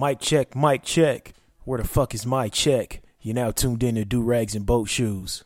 Mic check, mic check. Where the fuck is my check? You're now tuned in to Do Rags and Boat Shoes.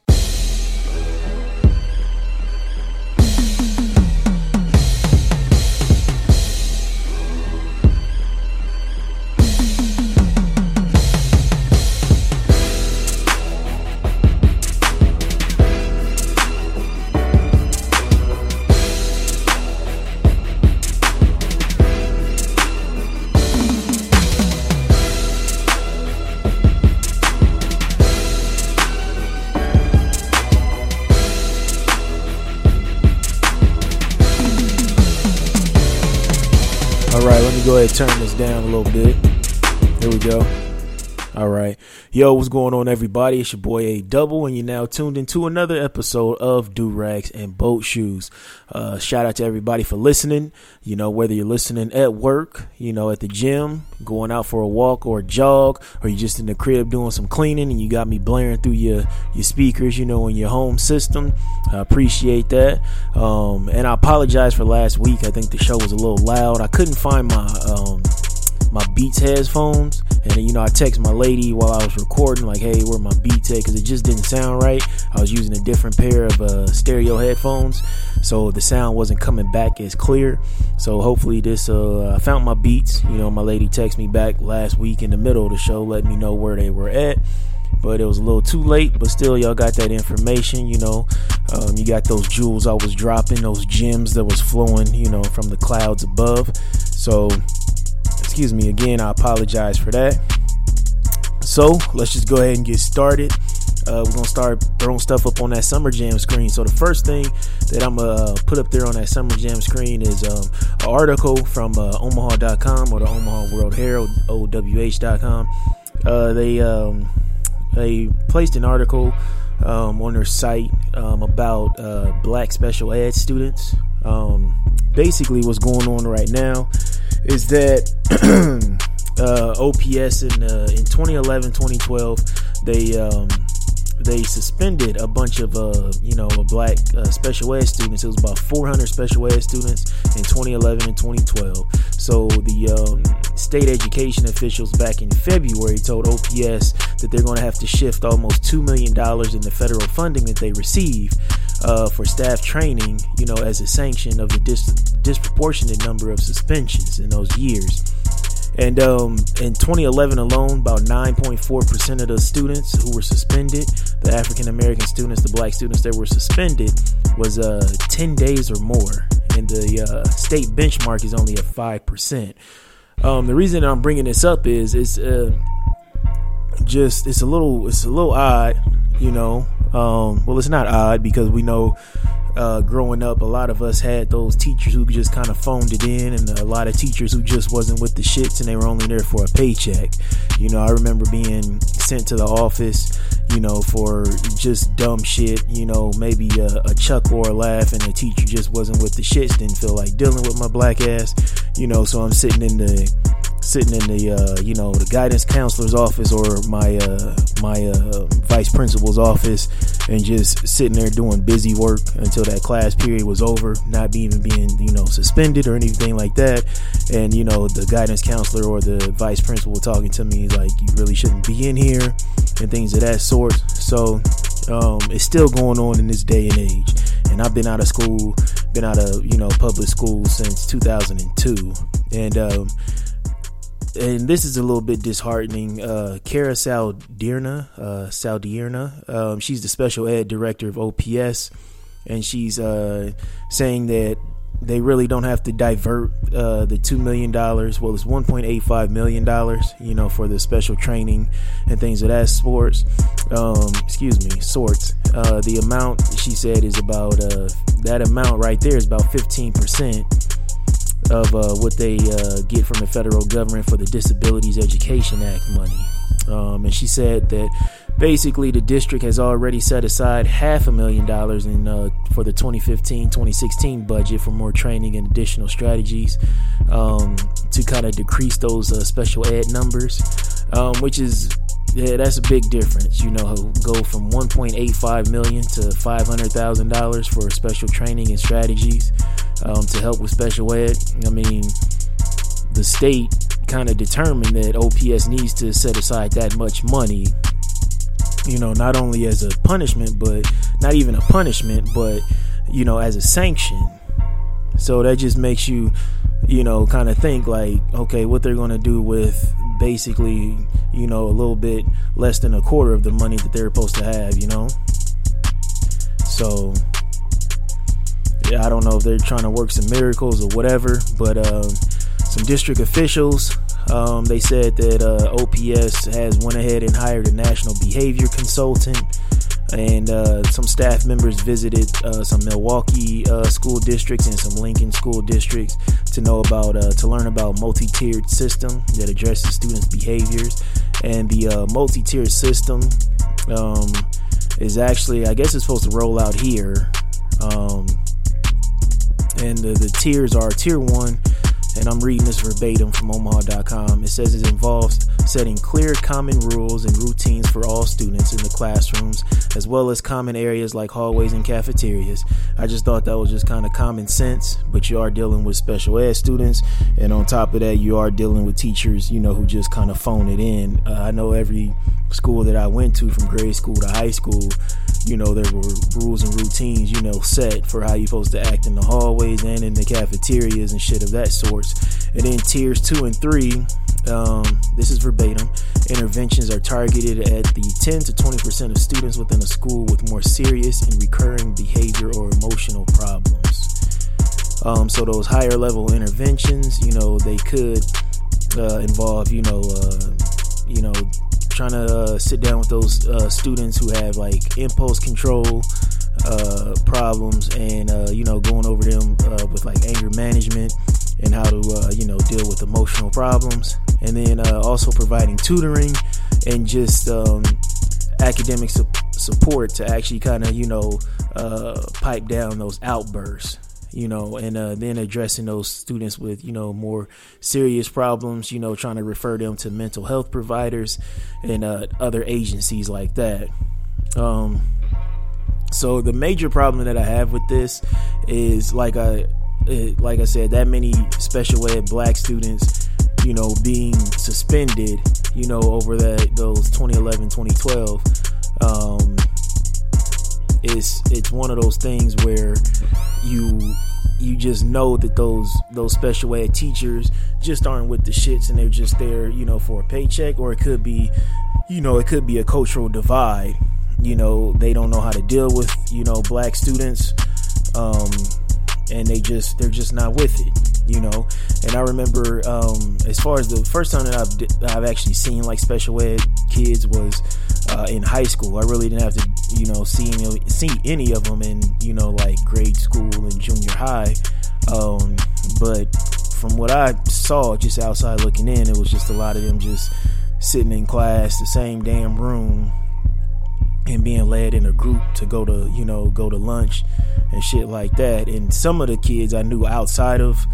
Turn this down a little bit. Here we go. All right. Yo, what's going on, everybody? It's your boy A Double, and you're now tuned into another episode of Do Rags and Boat Shoes. Uh, shout out to everybody for listening. You know, whether you're listening at work, you know, at the gym, going out for a walk or a jog, or you're just in the crib doing some cleaning and you got me blaring through your, your speakers, you know, in your home system. I appreciate that. Um, and I apologize for last week. I think the show was a little loud. I couldn't find my. Um, my Beats headphones, and then, you know I text my lady while I was recording, like, "Hey, where my Beats at?" Because it just didn't sound right. I was using a different pair of uh, stereo headphones, so the sound wasn't coming back as clear. So hopefully this, uh, I found my Beats. You know, my lady texted me back last week in the middle of the show, let me know where they were at. But it was a little too late, but still, y'all got that information. You know, um, you got those jewels I was dropping, those gems that was flowing, you know, from the clouds above. So excuse me again i apologize for that. So let's just go ahead and get started. Uh, we're gonna start throwing stuff up on that summer jam screen. So the first thing that i'm gonna uh, put up there on that summer jam screen is um, an article from uh, omaha.com or the omaha world herald owh.com uh, they um, they placed an article um, on their site um, about uh, black special ed students. Um, basically what's going on right now is that uh, OPS in uh, in 2011 2012 they um, they suspended a bunch of uh, you know black uh, special ed students. It was about 400 special ed students in 2011 and 2012. So the um, state education officials back in February told OPS that they're going to have to shift almost two million dollars in the federal funding that they receive uh, for staff training. You know, as a sanction of the dis- disproportionate number of suspensions in those years. And um, in 2011 alone, about 9.4% of the students who were suspended, the African American students, the black students that were suspended, was uh, 10 days or more. And the uh, state benchmark is only at 5%. Um, the reason I'm bringing this up is it's uh, just it's a little it's a little odd, you know. Um, well, it's not odd because we know uh, growing up, a lot of us had those teachers who just kind of phoned it in, and a lot of teachers who just wasn't with the shits and they were only there for a paycheck. You know, I remember being sent to the office, you know, for just dumb shit, you know, maybe a, a chuckle or a laugh, and the teacher just wasn't with the shits, didn't feel like dealing with my black ass, you know, so I'm sitting in the sitting in the uh, you know the guidance counselor's office or my uh, my uh, vice principal's office and just sitting there doing busy work until that class period was over not even being you know suspended or anything like that. And you know the guidance counselor or the vice principal talking to me like you really shouldn't be in here and things of that sort. So um, it's still going on in this day and age. And I've been out of school been out of you know public school since 2002 and um, and this is a little bit disheartening. Uh, Kara Saldirna, uh, um, she's the special ed director of OPS, and she's uh, saying that they really don't have to divert uh, the two million dollars. Well, it's one point eight five million dollars, you know, for the special training and things of that sorts. Um, excuse me, sorts. Uh, the amount she said is about uh, that amount right there is about fifteen percent of uh, what they uh, get from the federal government for the Disabilities Education Act money. Um, and she said that basically the district has already set aside half a million dollars in uh, for the 2015-2016 budget for more training and additional strategies um, to kind of decrease those uh, special ed numbers, um, which is yeah, that's a big difference. You know, go from 1.85 million to 500 thousand dollars for special training and strategies um, to help with special ed. I mean, the state kind of determined that OPS needs to set aside that much money, you know, not only as a punishment, but not even a punishment, but, you know, as a sanction. So that just makes you, you know, kind of think like, okay, what they're going to do with basically, you know, a little bit less than a quarter of the money that they're supposed to have, you know? So, I don't know if they're trying to work some miracles or whatever, but um, some district officials um, they said that uh, OPS has went ahead and hired a national behavior consultant, and uh, some staff members visited uh, some Milwaukee uh, school districts and some Lincoln school districts to know about uh, to learn about multi-tiered system that addresses students' behaviors, and the uh, multi-tiered system um, is actually I guess it's supposed to roll out here. Um, and the, the tiers are tier one and I'm reading this verbatim from omaha.com. It says it involves setting clear common rules and routines for all students in the classrooms, as well as common areas like hallways and cafeterias. I just thought that was just kind of common sense, but you are dealing with special ed students, and on top of that, you are dealing with teachers, you know, who just kind of phone it in. Uh, I know every school that I went to, from grade school to high school, you know, there were rules and routines, you know, set for how you're supposed to act in the hallways and in the cafeterias and shit of that sort. And then tiers two and three, um, this is verbatim. Interventions are targeted at the 10 to 20% of students within a school with more serious and recurring behavior or emotional problems. Um, so those higher level interventions, you know, they could uh, involve, you know, uh, you know, trying to uh, sit down with those uh, students who have like impulse control uh, problems and uh, you know going over them uh, with like anger management and how to uh, you know deal with emotional problems. And then also providing tutoring and just um, academic su- support to actually kind of you know pipe down those outbursts you know, and uh, then addressing those students with, you know, more serious problems, you know, trying to refer them to mental health providers and uh, other agencies like that. Um, so the major problem that I have with this is like I, it, like I said, that many special ed black students, you know, being suspended, you know, over that those 2011, 2012. Um, it's it's one of those things where you you just know that those those special ed teachers just aren't with the shits and they're just there, you know, for a paycheck, or it could be, you know, it could be a cultural divide. You know, they don't know how to deal with, you know, black students, um, and they just they're just not with it. You know, and I remember um, as far as the first time that I've I've actually seen like special ed kids was uh, in high school. I really didn't have to, you know, see any, see any of them in, you know, like grade school and junior high. Um, but from what I saw just outside looking in, it was just a lot of them just sitting in class, the same damn room, and being led in a group to go to, you know, go to lunch and shit like that. And some of the kids I knew outside of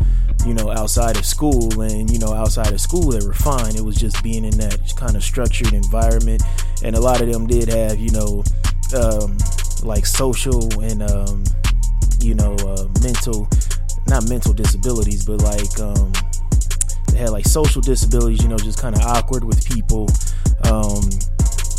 you know, outside of school. And, you know, outside of school, they were fine. It was just being in that kind of structured environment. And a lot of them did have, you know, um, like social and, um, you know, uh, mental, not mental disabilities, but like, um, they had like social disabilities, you know, just kind of awkward with people.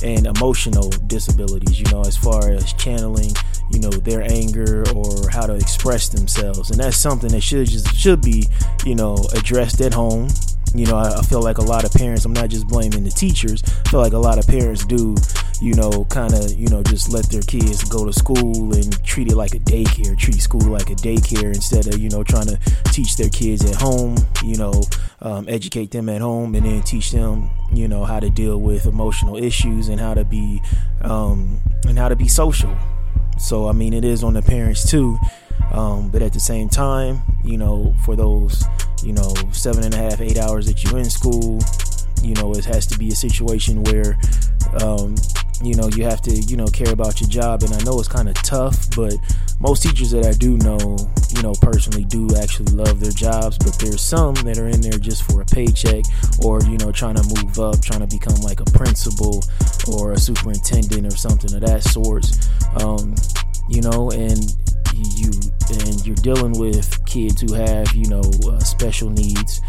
And emotional disabilities, you know, as far as channeling, you know, their anger or how to express themselves. And that's something that should just should be, you know, addressed at home. You know, I, I feel like a lot of parents, I'm not just blaming the teachers, I feel like a lot of parents do, you know, kind of, you know, just let their kids go to school and treat it like a daycare, treat school like a daycare instead of, you know, trying to teach their kids at home, you know, um, educate them at home and then teach them, you know, how to deal with emotional issues and how to be, um, and how to be social. So, I mean, it is on the parents too. Um, but at the same time, you know, for those, you know, seven and a half, eight hours that you're in school, you know, it has to be a situation where, um, you know, you have to, you know, care about your job. And I know it's kind of tough, but most teachers that I do know, you know, personally do actually love their jobs. But there's some that are in there just for a paycheck or, you know, trying to move up, trying to become like a principal or a superintendent or something of that sort. Um, you know, and you and you're dealing with kids who have, you know, uh, special needs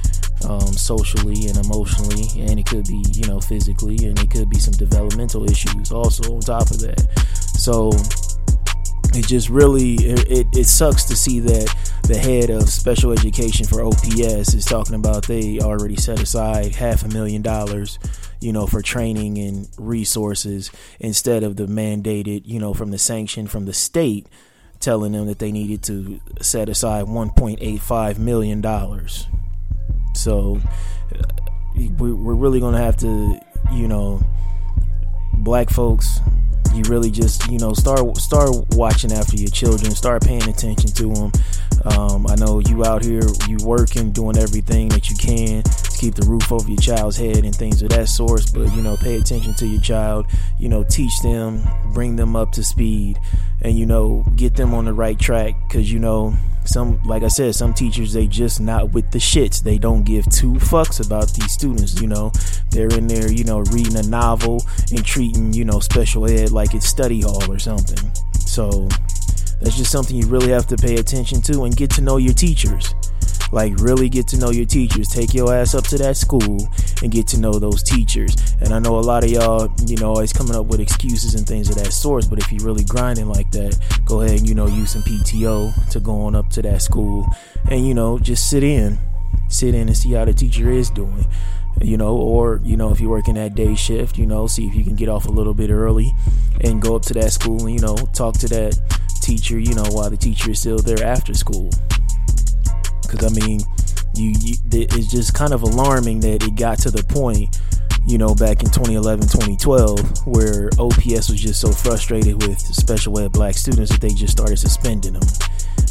um, socially and emotionally, and it could be, you know, physically, and it could be some developmental issues also on top of that. So it just really it, it, it sucks to see that the head of special education for OPS is talking about they already set aside half a million dollars you know, for training and resources instead of the mandated, you know, from the sanction from the state telling them that they needed to set aside 1.85 million dollars. So uh, we're really going to have to, you know, black folks you really just you know start start watching after your children start paying attention to them um, i know you out here you working doing everything that you can to keep the roof over your child's head and things of that sort but you know pay attention to your child you know teach them bring them up to speed and you know get them on the right track because you know some like i said some teachers they just not with the shits. They don't give two fucks about these students you know. They're in there you know reading a novel and treating you know special ed like it's study hall or something. So that's just something you really have to pay attention to and get to know your teachers like really get to know your teachers. Take your ass up to that school and get to know those teachers. And i know a lot of y'all you know always coming up with excuses and things of that sort but if you're really grinding like that go ahead and you know use some pto to go on up to that school and you know just sit in. Sit in and see how the teacher is doing you know, or you know, if you're working that day shift, you know, see if you can get off a little bit early and go up to that school and you know, talk to that teacher, you know, while the teacher is still there after school because I mean, you, you it's just kind of alarming that it got to the point you know, back in 2011, 2012, where OPS was just so frustrated with special ed black students that they just started suspending them.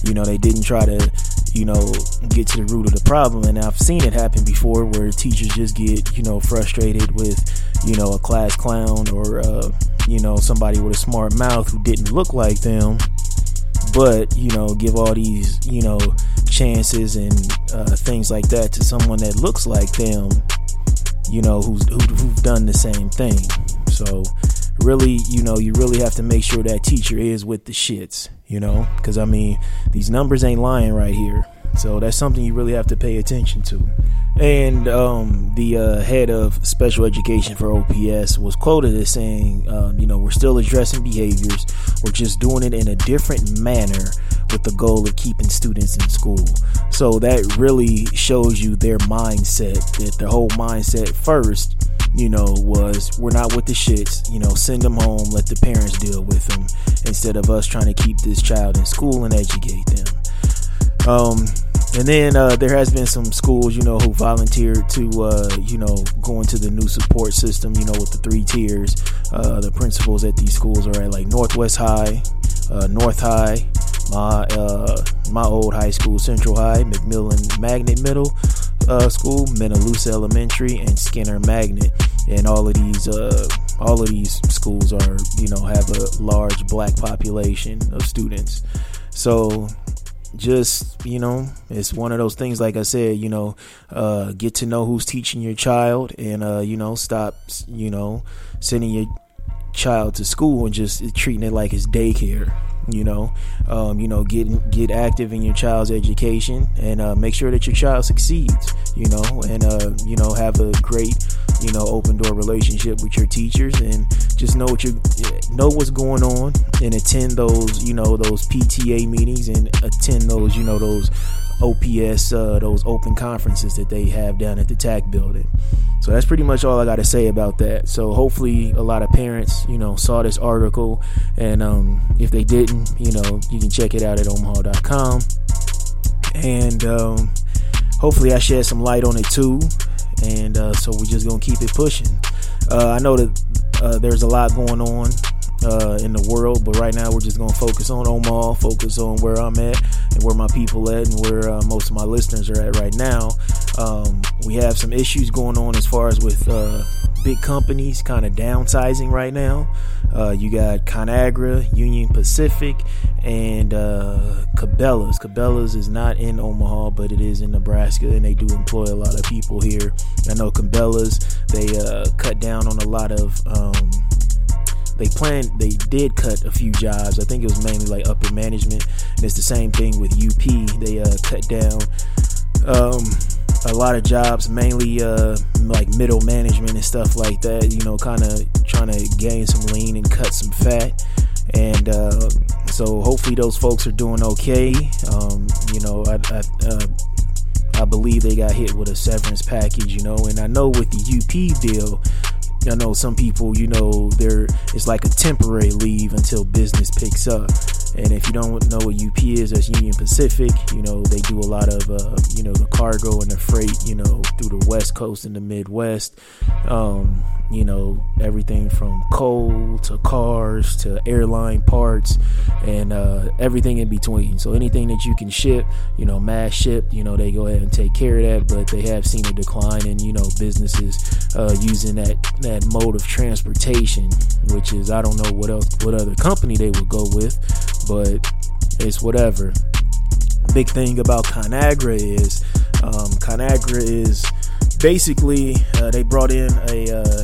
You know, they didn't try to, you know, get to the root of the problem. And I've seen it happen before where teachers just get, you know, frustrated with, you know, a class clown or, uh, you know, somebody with a smart mouth who didn't look like them but you know give all these you know chances and uh, things like that to someone that looks like them you know who's who, who've done the same thing. So really you know you really have to make sure that teacher is with the shits you know? Because i mean these numbers ain't lying right here so that's something you really have to pay attention to. And um, the uh, head of special education for OPS was quoted as saying, um, you know, we're still addressing behaviors, we're just doing it in a different manner with the goal of keeping students in school. So that really shows you their mindset, that their whole mindset first you know, was we're not with the shits, you know, send them home, let the parents deal with them instead of us trying to keep this child in school and educate them. Um, and then uh, there has been some schools, you know, who volunteered to, uh, you know, go into the new support system, you know, with the three tiers. Uh, the principals at these schools are at like Northwest High, uh, North High, my uh, my old high school, Central High, McMillan Magnet Middle uh, School, Minne Lusa Elementary, and Skinner Magnet. And all of these, all of these schools are, you know, have a large black population of students. So just you know it's one of those things like i said you know uh, get to know who's teaching your child and uh, you know stop you know sending your child to school and just treating it like it's daycare you know. Um, you know get get active in your child's education and uh, make sure that your child succeeds you know and uh, you know have a great you know open door relationship with your teachers and just know what you know what's going on and attend those you know those PTA meetings and attend those you know those OPS uh, those open conferences that they have down at the TAC building. So that's pretty much all I got to say about that. So hopefully a lot of parents, you know, saw this article, and um, if they didn't, you know, you can check it out at omaha.com, and um, hopefully I shed some light on it too and uh, so we're just gonna keep it pushing. Uh, I know that uh, there's a lot going on uh, in the world, but right now we're just gonna focus on Omaha, focus on where I'm at and where my people at, and where uh, most of my listeners are at right now. Um, we have some issues going on as far as with uh, big companies kind of downsizing right now. Uh, you got ConAgra, Union Pacific, and uh, Cabela's. Cabela's is not in Omaha, but it is in Nebraska, and they do employ a lot of people here. I know Cabela's, they uh, cut down on a lot of. Um, they planned, they did cut a few jobs. I think it was mainly like upper management, and it's the same thing with UP. They uh, cut down. Um, a lot of jobs, mainly uh, like middle management and stuff like that. You know, kind of trying to gain some lean and cut some fat. And uh, so hopefully those folks are doing okay. Um, you know, I, I, uh, I believe they got hit with a severance package. You know, and I know with the UP deal. I know some people, you know, there it's like a temporary leave until business picks up. And if you don't know what UP is, that's Union Pacific. You know, they do a lot of, uh, you know, the cargo and the freight, you know, through the West Coast and the Midwest. Um, you know, everything from coal to cars to airline parts and uh, everything in between. So anything that you can ship, you know, mass ship, you know, they go ahead and take care of that. But they have seen a decline in, you know, businesses uh, using that that mode of transportation, which is I don't know what else, what other company they would go with but it's whatever. Big thing about ConAgra is um, ConAgra is basically uh, they brought in a uh,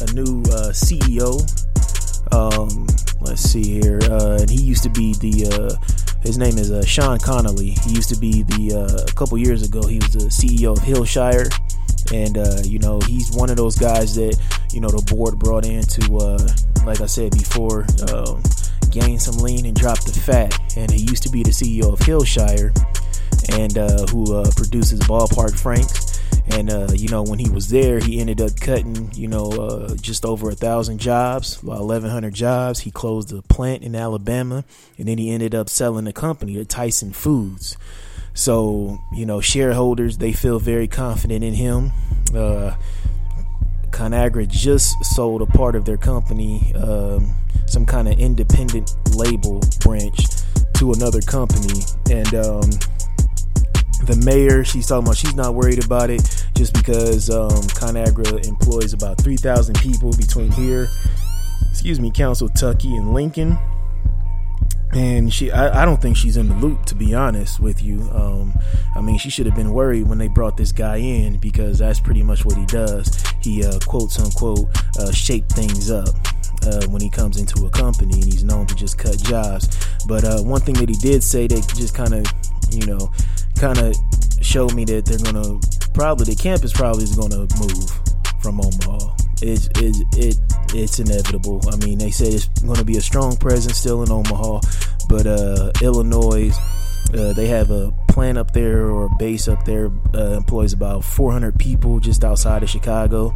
a new uh, CEO. Um, let's see here, uh, and he used to be the. Uh, his name is uh, Sean Connolly. He used to be the a couple years ago. He was the CEO of Hillshire, and you know he's one of those guys that you know the board brought in to, like I said before. Um, gain some lean and drop the fat. And he used to be the CEO of Hillshire, and uh, who uh, produces Ballpark Franks. And uh, you know, when he was there, he ended up cutting, you know, uh, just over a thousand jobs, about eleven hundred jobs. He closed a plant in Alabama, and then he ended up selling the company to Tyson Foods. So, you know, shareholders they feel very confident in him. Uh, ConAgra just sold a part of their company, um, some kind of independent label branch, to another company, and um, the mayor she's talking about she's not worried about it just because um, ConAgra employs about 3,000 people between here, excuse me, Council Tucky and Lincoln. And she I, I, don't think she's in the loop to be honest with you. Um, i mean she should have been worried when they brought this guy in because that's pretty much what he does. He uh, quotes unquote uh, shape things up uh, when he comes into a company and he's known to just cut jobs but uh, one thing that he did say that just kind of you know kind of showed me that they're gonna probably the campus probably is gonna move from omaha it's it, it it's inevitable. I mean, they said it's to be a strong presence still in Omaha, but uh, Illinois. Uh, they have a plant up there or a base up there uh, employs about 400 people just outside of Chicago.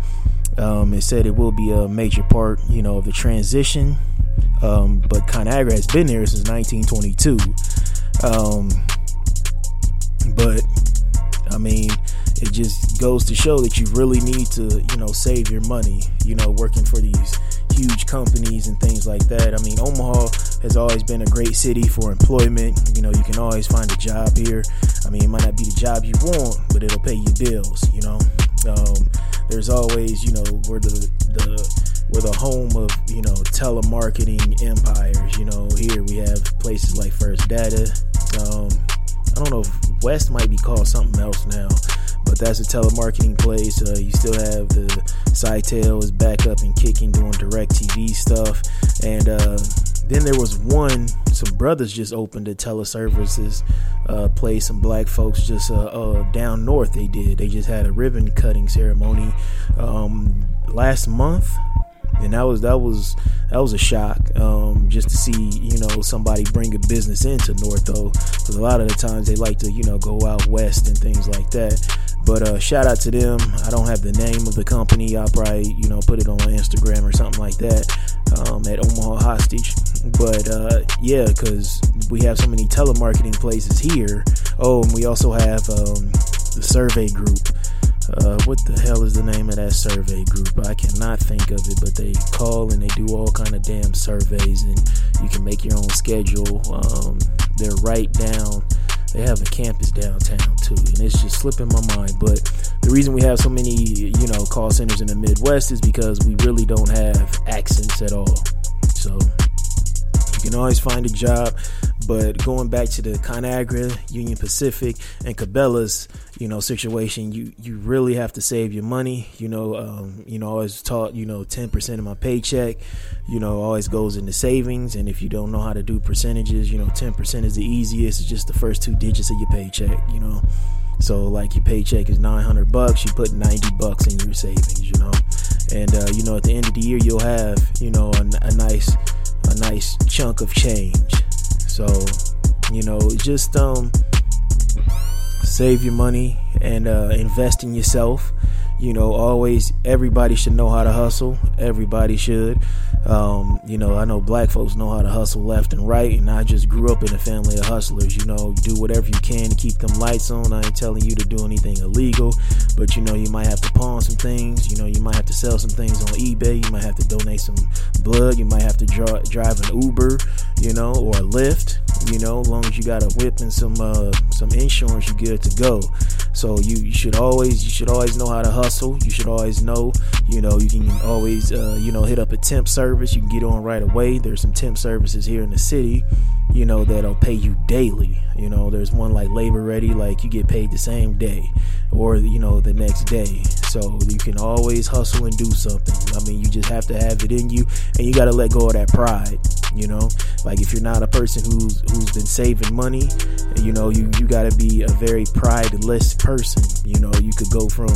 Um, it said it will be a major part, you know, of the transition. Um, but ConAgra has been there since 1922. Um, but I mean, it just goes to show that you really need to, you know, save your money, you know, working for these huge companies and things like that. I mean, Omaha has always been a great city for employment. You know, you can always find a job here. I mean, it might not be the job you want, but it'll pay your bills, you know. Um, there's always, you know, we're the, the we're the home of, you know, telemarketing empires. You know, here we have places like First Data. Um, I don't know if West might be called something else now but that's a telemarketing place. Uh, you still have the Sitel is back up and kicking, doing DirecTV stuff, and uh, then there was one. Some brothers just opened a teleservices uh, place. Some black folks just uh, uh, down north. They did. They just had a ribbon cutting ceremony um, last month and that was that was that was a shock um, just to see you know somebody bring a business into North though because a lot of the times they like to you know go out west and things like that but uh, shout out to them I don't have the name of the company I'll probably you know put it on Instagram or something like that um, at Omaha Hostage but uh, yeah because we have so many telemarketing places here oh and we also have um, the survey group uh, what the hell is the name of that survey group? I cannot think of it, but they call and they do all kind of damn surveys, and you can make your own schedule. Um, they're right down. They have a campus downtown too, and it's just slipping my mind. But the reason we have so many, you know, call centers in the Midwest is because we really don't have accents at all. So can always find a job, But going back to the ConAgra, Union Pacific, and Cabela's, you know, situation, you you really have to save your money. You know, um, you know, I always taught, you know, ten percent of my paycheck, you know, always goes into savings. And if you don't know how to do percentages, you know, ten percent is the easiest. It's just the first two digits of your paycheck. You know. So like your paycheck is 900 bucks, you put 90 bucks in your savings, you know. And uh, you know at the end of the year you'll have, you know, a, a nice a nice chunk of change. So, you know, just um save your money and uh, invest in yourself. You know, always everybody should know how to hustle. Everybody should. Um, you know, I know black folks know how to hustle left and right, and I just grew up in a family of hustlers. You know, do whatever you can to keep them lights on. I ain't telling you to do anything illegal, but you know, you might have to pawn some things. You know, you might have to sell some things on eBay. You might have to donate some blood. You might have to dra- drive an Uber, you know, or a Lyft. You know, as long as you got a whip and some uh, some insurance, you good to go. So you, you should always you should always know how to hustle. You should always know, you know, you can always uh, you know hit up a temp service. You can get on right away. There's some temp services here in the city, you know, that'll pay you daily. You know, there's one like Labor Ready, like you get paid the same day or you know the next day. So you can always hustle and do something. I mean, you just have to have it in you, and you got to let go of that pride. You know, like if you're not a person who's who's been saving money, you know, you you got to be a very prideless person. You know, you could go from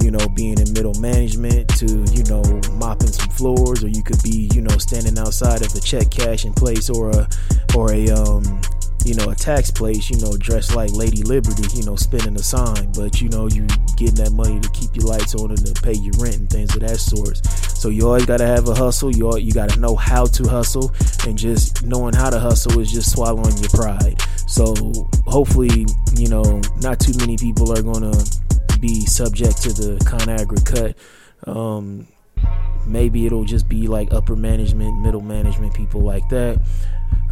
you know being in middle management to you know mopping some floors, or you could be you know standing outside of a check cashing place or a or a um you know, a tax place, you know, dressed like Lady Liberty, you know, spinning a sign, but you know, you getting that money to keep your lights on and to pay your rent and things of that sort. So you always gotta have a hustle. You all, you gotta know how to hustle, and just knowing how to hustle is just swallowing your pride. So hopefully, you know, not too many people are gonna be subject to the ConAgra cut. Um, maybe it'll just be like upper management, middle management, people like that.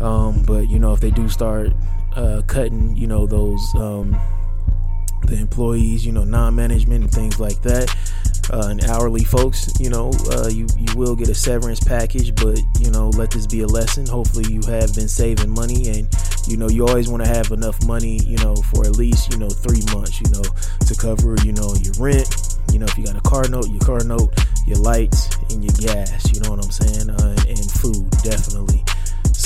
Um, but you know, if they do start uh, cutting, you know, those um, the employees, you know, non-management and things like that, uh, and hourly folks, you know, uh, you you will get a severance package, but you know, let this be a lesson. Hopefully, you have been saving money, and you know, you always want to have enough money, you know, for at least you know three months, you know, to cover, you know, your rent. You know, if you got a car note, your car note, your lights, and your gas. You know what I'm saying? Uh, and food, definitely.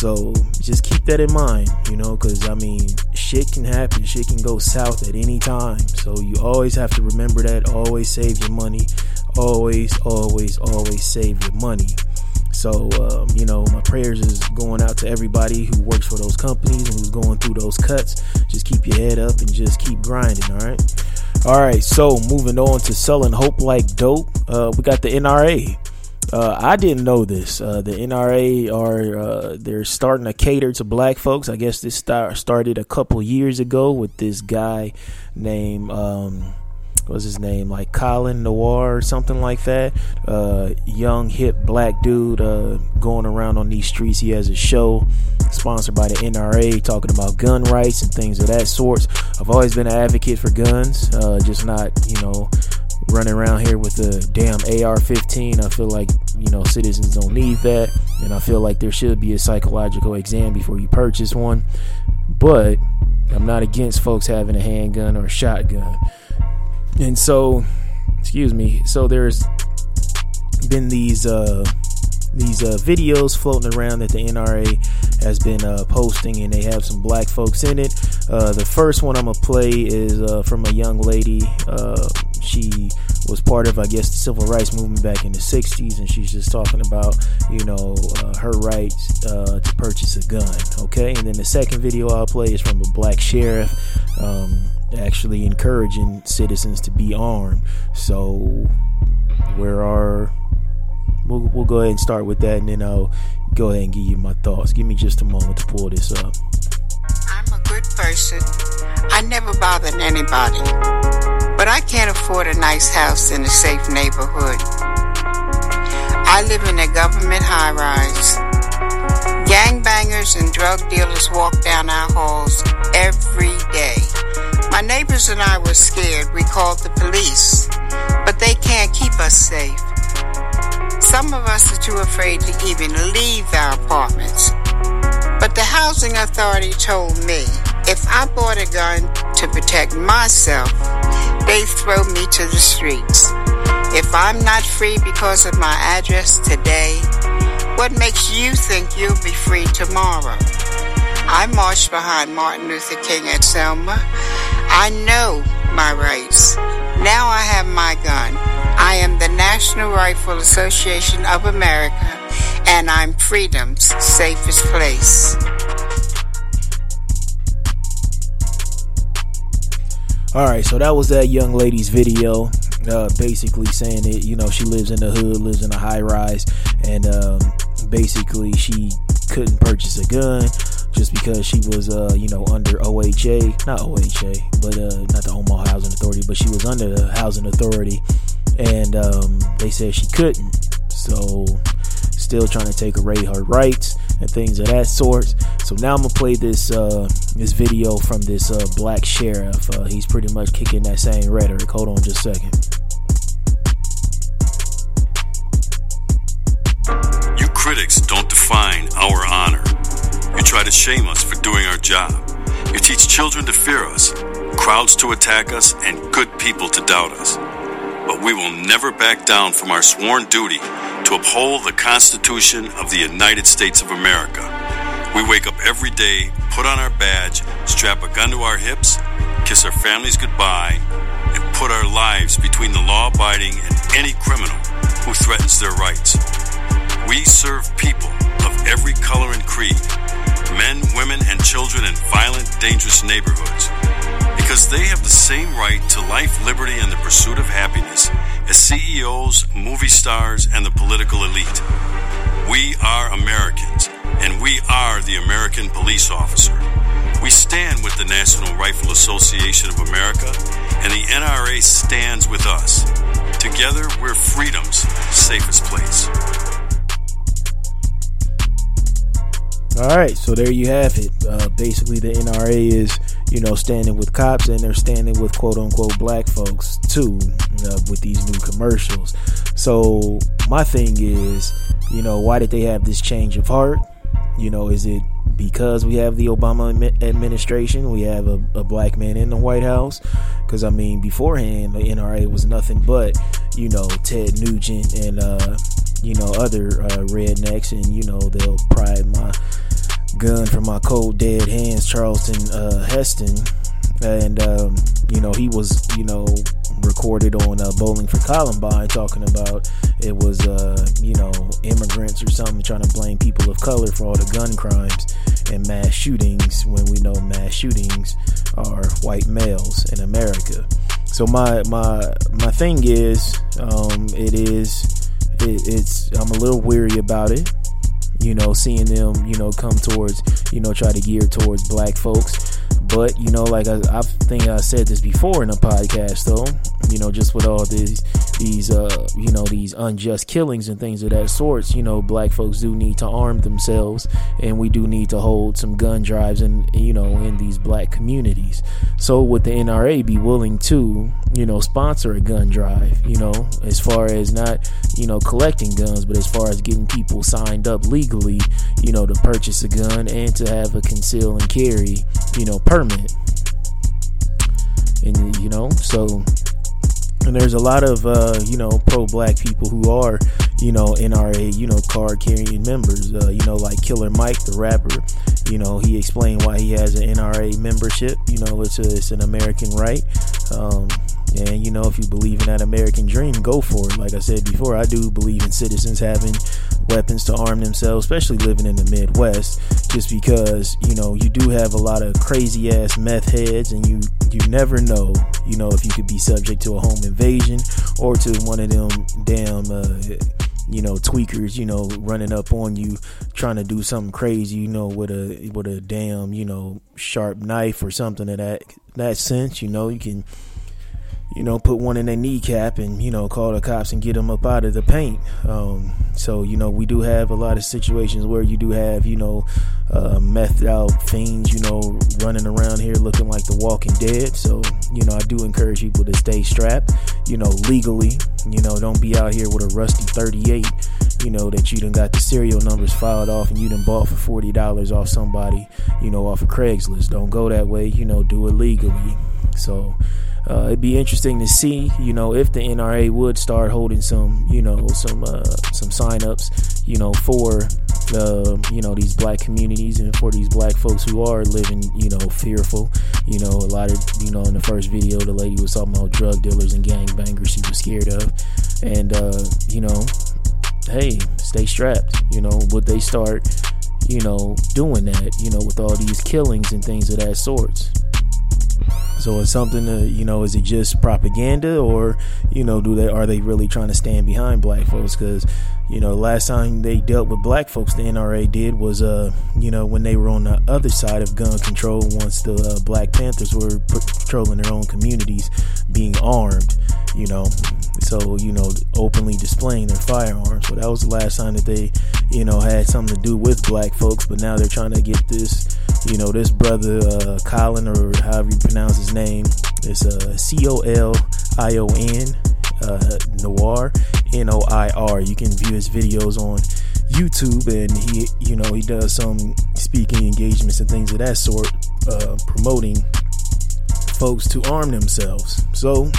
So just keep that in mind, you know, because I mean, shit can happen, shit can go south at any time. So you always have to remember that. Always save your money. Always, always, always save your money. So, um, you know, my prayers is going out to everybody who works for those companies and who's going through those cuts. Just keep your head up and just keep grinding, all right? All right, so moving on to selling hope like dope. Uh, we got the NRA. Uh, I didn't know this. Uh, the NRA are uh, they're starting to cater to black folks. I guess this start, started a couple years ago with this guy named um, what's his name like Colion Noir or something like that. Uh, young hip black dude uh, going around on these streets. He has a show sponsored by the NRA talking about gun rights and things of that sort. I've always been an advocate for guns, uh, just not you know running around here with a damn AR-15. I feel like you know citizens don't need that, and I feel like there should be a psychological exam before you purchase one. But I'm not against folks having a handgun or a shotgun. And so, excuse me. So there's been these uh, these uh, videos floating around that the NRA has been uh, posting, and they have some black folks in it. Uh, the first one I'm gonna play is uh, from a young lady. Uh, she was part of, I guess, the civil rights movement back in the '60s, and she's just talking about, you know, uh, her rights to purchase a gun. Okay, and then the second video I'll play is from a black sheriff. Um, actually encouraging citizens to be armed. So, where are we'll, we'll go ahead and start with that, and then I'll go ahead and give you my thoughts. Give me just a moment to pull this up. Person. I never bothered anybody, but I can't afford a nice house in a safe neighborhood. I live in a government high rise. Gangbangers and drug dealers walk down our halls every day. My neighbors and I were scared. We called the police, but they can't keep us safe. Some of us are too afraid to even leave our apartments. But the housing authority told me if I bought a gun to protect myself, they throw me to the streets. If I'm not free because of my address today, what makes you think you'll be free tomorrow? I marched behind Martin Luther King at Selma. I know my rights. Now I have my gun. I am the National Rifle Association of America, and I'm freedom's safest place. All right, so that was that young lady's video, uh, basically saying that you know she lives in the hood, lives in a high rise, and um, basically she couldn't purchase a gun just because she was, uh, you know, under OHA, not OHA, but uh, not the Omaha Housing Authority, but she was under the Housing Authority, and um, they said she couldn't. So, still trying to take away her rights and things of that sort. So now I'm gonna play this uh, this video from this uh, black sheriff. Uh, he's pretty much kicking that same rhetoric. Hold on just a second. You critics don't define our honor. You try to shame us for doing our job. You teach children to fear us, crowds to attack us, and good people to doubt us. But we will never back down from our sworn duty to uphold the Constitution of the United States of America. We wake up every day, put on our badge, strap a gun to our hips, kiss our families goodbye, and put our lives between the law abiding and any criminal who threatens their rights. We serve people of every color and creed men, women, and children in violent, dangerous neighborhoods because they have the same right to life, liberty, and the pursuit of happiness as CEOs, movie stars, and the political elite. We are Americans, and we are the American police officer. We stand with the National Rifle Association of America, and the NRA stands with us. Together, we're freedom's safest place. All right, so there you have it. Uh, basically, the NRA is, you know, standing with cops and they're standing with quote unquote black folks too uh, with these new commercials. So, my thing is, you know, why did they have this change of heart? You know, is it because we have the Obama administration, we have a, a black man in the White House? Because, I mean, beforehand, the NRA was nothing but, you know, Ted Nugent and, uh, you know, other uh, rednecks, and, you know, they'll pride my gun from my cold dead hands, Charlton uh, Heston, and um, you know he was you know recorded on uh, Bowling for Columbine talking about it was uh, you know immigrants or something trying to blame people of color for all the gun crimes and mass shootings when we know mass shootings are white males in America. So my my my thing is um, it is it, it's I'm a little weary about it you know, seeing them, you know, come towards, you know, try to gear towards black folks. But, you know, like I, I think I said this before in a podcast, though, you know, just with all these, these, uh, you know, these unjust killings and things of that sort, you know, black folks do need to arm themselves and we do need to hold some gun drives in, you know, in these black communities. So would the NRA be willing to, you know, sponsor a gun drive, you know, as far as not, you know, collecting guns, but as far as getting people signed up legally, you know, to purchase a gun and to have a conceal and carry, you know, permit. And, you know, so and there's a lot of uh, you know pro-black people who are you know NRA you know card carrying members. Uh, you know like Killer Mike, the rapper. You know he explained why he has an NRA membership. You know it's a, it's an American right. Um, and you know, if you believe in that American dream, go for it. Like I said before, I do believe in citizens having weapons to arm themselves, especially living in the Midwest. Just because you know you do have a lot of crazy ass meth heads, and you you never know, you know, if you could be subject to a home invasion or to one of them damn. Uh, you know tweakers you know running up on you trying to do something crazy you know with a with a damn you know sharp knife or something of that that sense you know you can you know, put one in their kneecap and, you know, call the cops and get them up out of the paint. Um, so, you know, we do have a lot of situations where you do have, you know, uh, methed out fiends, you know, running around here looking like the walking dead. So, you know, I do encourage people to stay strapped, you know, legally. You know, don't be out here with a rusty 38 you know, that you done got the serial numbers filed off and you done bought for forty dollars off somebody, you know, off of Craigslist. Don't go that way. You know, do it legally. So. Uh, it'd be interesting to see, you know, if the NRA would start holding some, you know, some uh, some signups, you know, for uh, you know these black communities and for these black folks who are living you know fearful you know a lot of you know in the first video the lady was talking about drug dealers and gang bangers she was scared of and uh, you know hey stay strapped you know would they start you know doing that you know with all these killings and things of that sorts so it's something to, you know, is it just propaganda or, you know, do they are they really trying to stand behind black folks? Because, you know, last time they dealt with black folks, the NRA did was, uh, you know, when they were on the other side of gun control, once the uh, Black Panthers were patrolling their own communities, being armed, you know, so you know, openly displaying their firearms. So that was the last time that they, you know, had something to do with black folks. But now they're trying to get this you know, this brother, uh, Colin, or however you pronounce his name, is uh, C O L I O N, uh, Noir, N O I R. You can view his videos on YouTube, and he, you know, he does some speaking engagements and things of that sort, uh, promoting folks to arm themselves. So,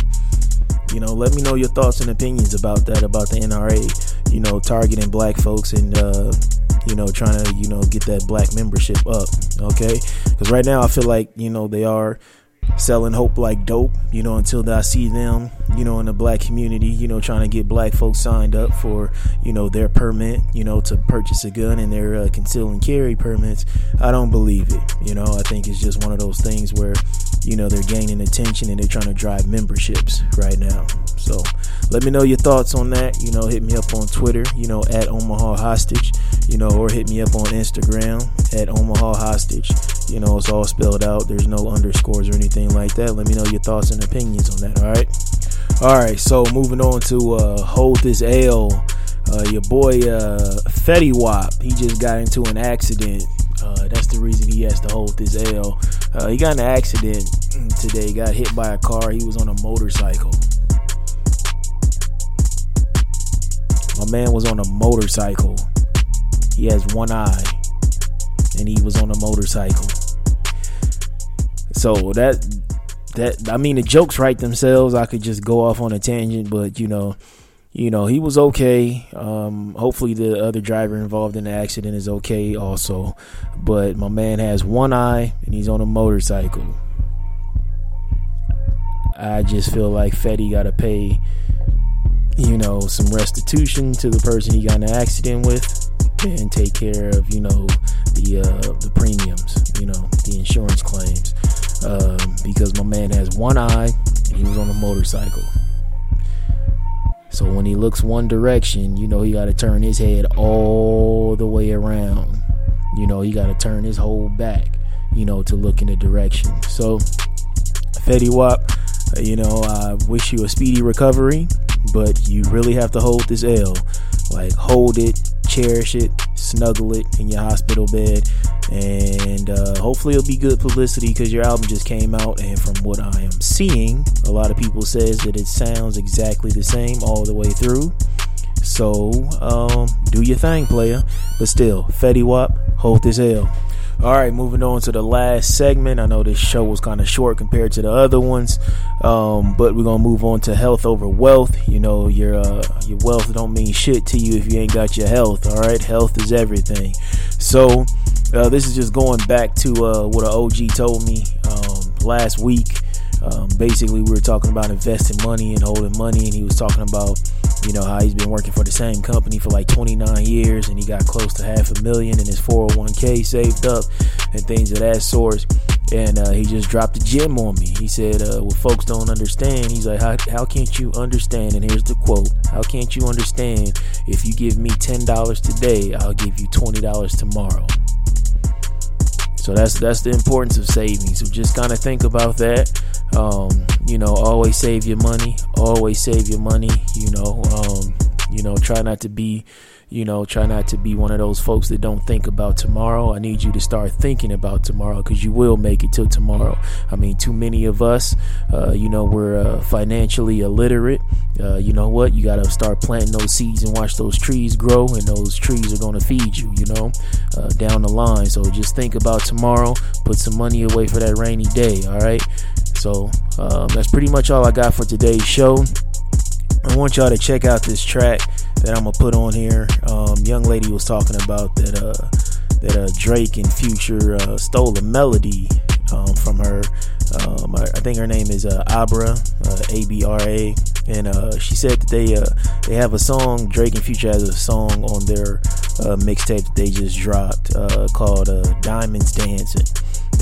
you know, let me know your thoughts and opinions about that, about the NRA, you know, targeting black folks and, uh, you know, trying to, you know, get that black membership up. Okay. Because right now I feel like, you know, they are selling hope like dope, you know, until I see them, you know, in the black community, you know, trying to get black folks signed up for, you know, their permit, you know, to purchase a gun and their uh, conceal and carry permits. I don't believe it. You know, I think it's just one of those things where, you know, they're gaining attention and they're trying to drive memberships right now. So let me know your thoughts on that. You know, hit me up on Twitter, you know, at Omaha Hostage, you know, or hit me up on Instagram at Omaha Hostage. You know, it's all spelled out. There's no underscores or anything like that. Let me know your thoughts and opinions on that. All right. All right. So moving on to uh, hold this L. Uh, your boy uh, Fetty Wap, he just got into an accident. Uh, that's the reason he has to hold this L. Uh, he got in an accident today. Got hit by a car. He was on a motorcycle. My man was on a motorcycle. He has one eye, and he was on a motorcycle. So that that I mean the jokes write themselves. I could just go off on a tangent, but you know, you know he was okay. Um, hopefully the other driver involved in the accident is okay also. But my man has one eye and he's on a motorcycle. I just feel like Fetty got to pay you know, some restitution to the person he got in an accident with and take care of, you know, the uh, the premiums, you know, the insurance claims. Um, because my man has one eye and he was on a motorcycle. So when he looks one direction, you know, he got to turn his head all the way around. You know, he got to turn his whole back, you know, to look in the direction. So, Fetty Wap, you know, I wish you a speedy recovery but you really have to hold this L. Like, hold it, cherish it, snuggle it in your hospital bed, and uh, hopefully it'll be good publicity because your album just came out. And from what I am seeing, a lot of people says that it sounds exactly the same all the way through. So, um, do your thing, player. But still, Fetty Wap, hold this L. All right, moving on to the last segment. I know this show was kind of short compared to the other ones, um, but we're gonna move on to health over wealth. You know, your uh, your wealth don't mean shit to you if you ain't got your health. All right, health is everything. So uh, this is just going back to uh, what an OG told me um, last week. Um, basically, we were talking about investing money and holding money, and he was talking about you know how he's been working for the same company for like 29 years and he got close to half a million in his 401k saved up and things of that sort. And uh, he just dropped a gem on me. He said uh, what folks don't understand he's like how, how can't you understand? And here's the quote how can't you understand? If you give me $10 today i'll give you $20 tomorrow. So that's that's the importance of saving. So just kind of think about that. Um, you know, always save your money. Always save your money. You know, um, You know, try not to be, you know, try not to be one of those folks that don't think about tomorrow. I need you to start thinking about tomorrow because you will make it till tomorrow. I mean, too many of us, uh, you know, we're uh, financially illiterate. Uh, you know what? You got to start planting those seeds and watch those trees grow, and those trees are going to feed you, you know, uh, down the line. So just think about tomorrow. Put some money away for that rainy day, all right? So um, that's pretty much all I got for today's show. I want y'all to check out this track that I'm gonna put on here. Um, young lady was talking about that uh, that uh, Drake and Future uh, stole a melody um, from her. Um, I, I, think her name is uh, Abra, uh, A B R A, and uh, she said that they they have a song. Drake and Future has a song on their mixtape that they just dropped called "Diamonds Dancing,"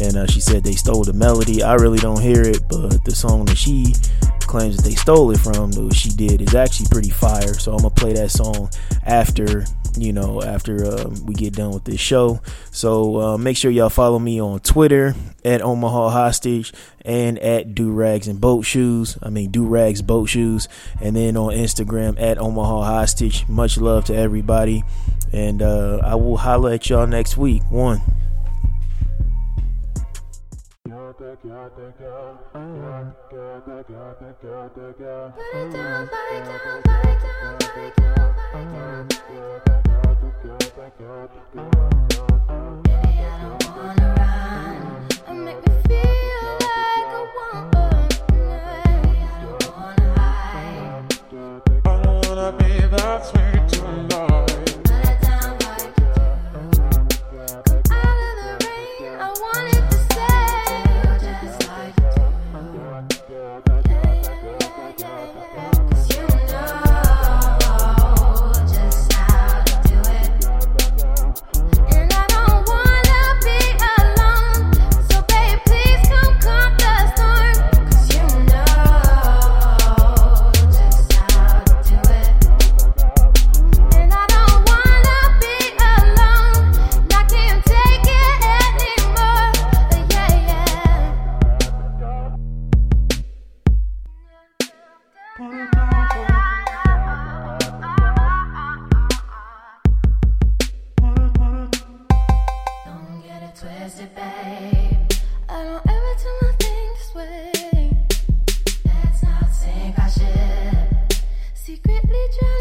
and she said they stole the melody. I really don't hear it, but the song that she claims that they stole it from, that she did, is actually pretty fire. So I'm gonna play that song after you know after um, we get done with this show. So uh, make sure y'all follow me on Twitter at Omaha Hostage and at Do Rags and Boat Shoes. I mean Do Rags Boat Shoes, and then on Instagram at Omaha Hostage. Much love to everybody, and uh, I will holler at y'all next week. One. Put it down, put it down, put down, it. Baby, I don't run and make me feel like I want Baby, I don't wanna hide.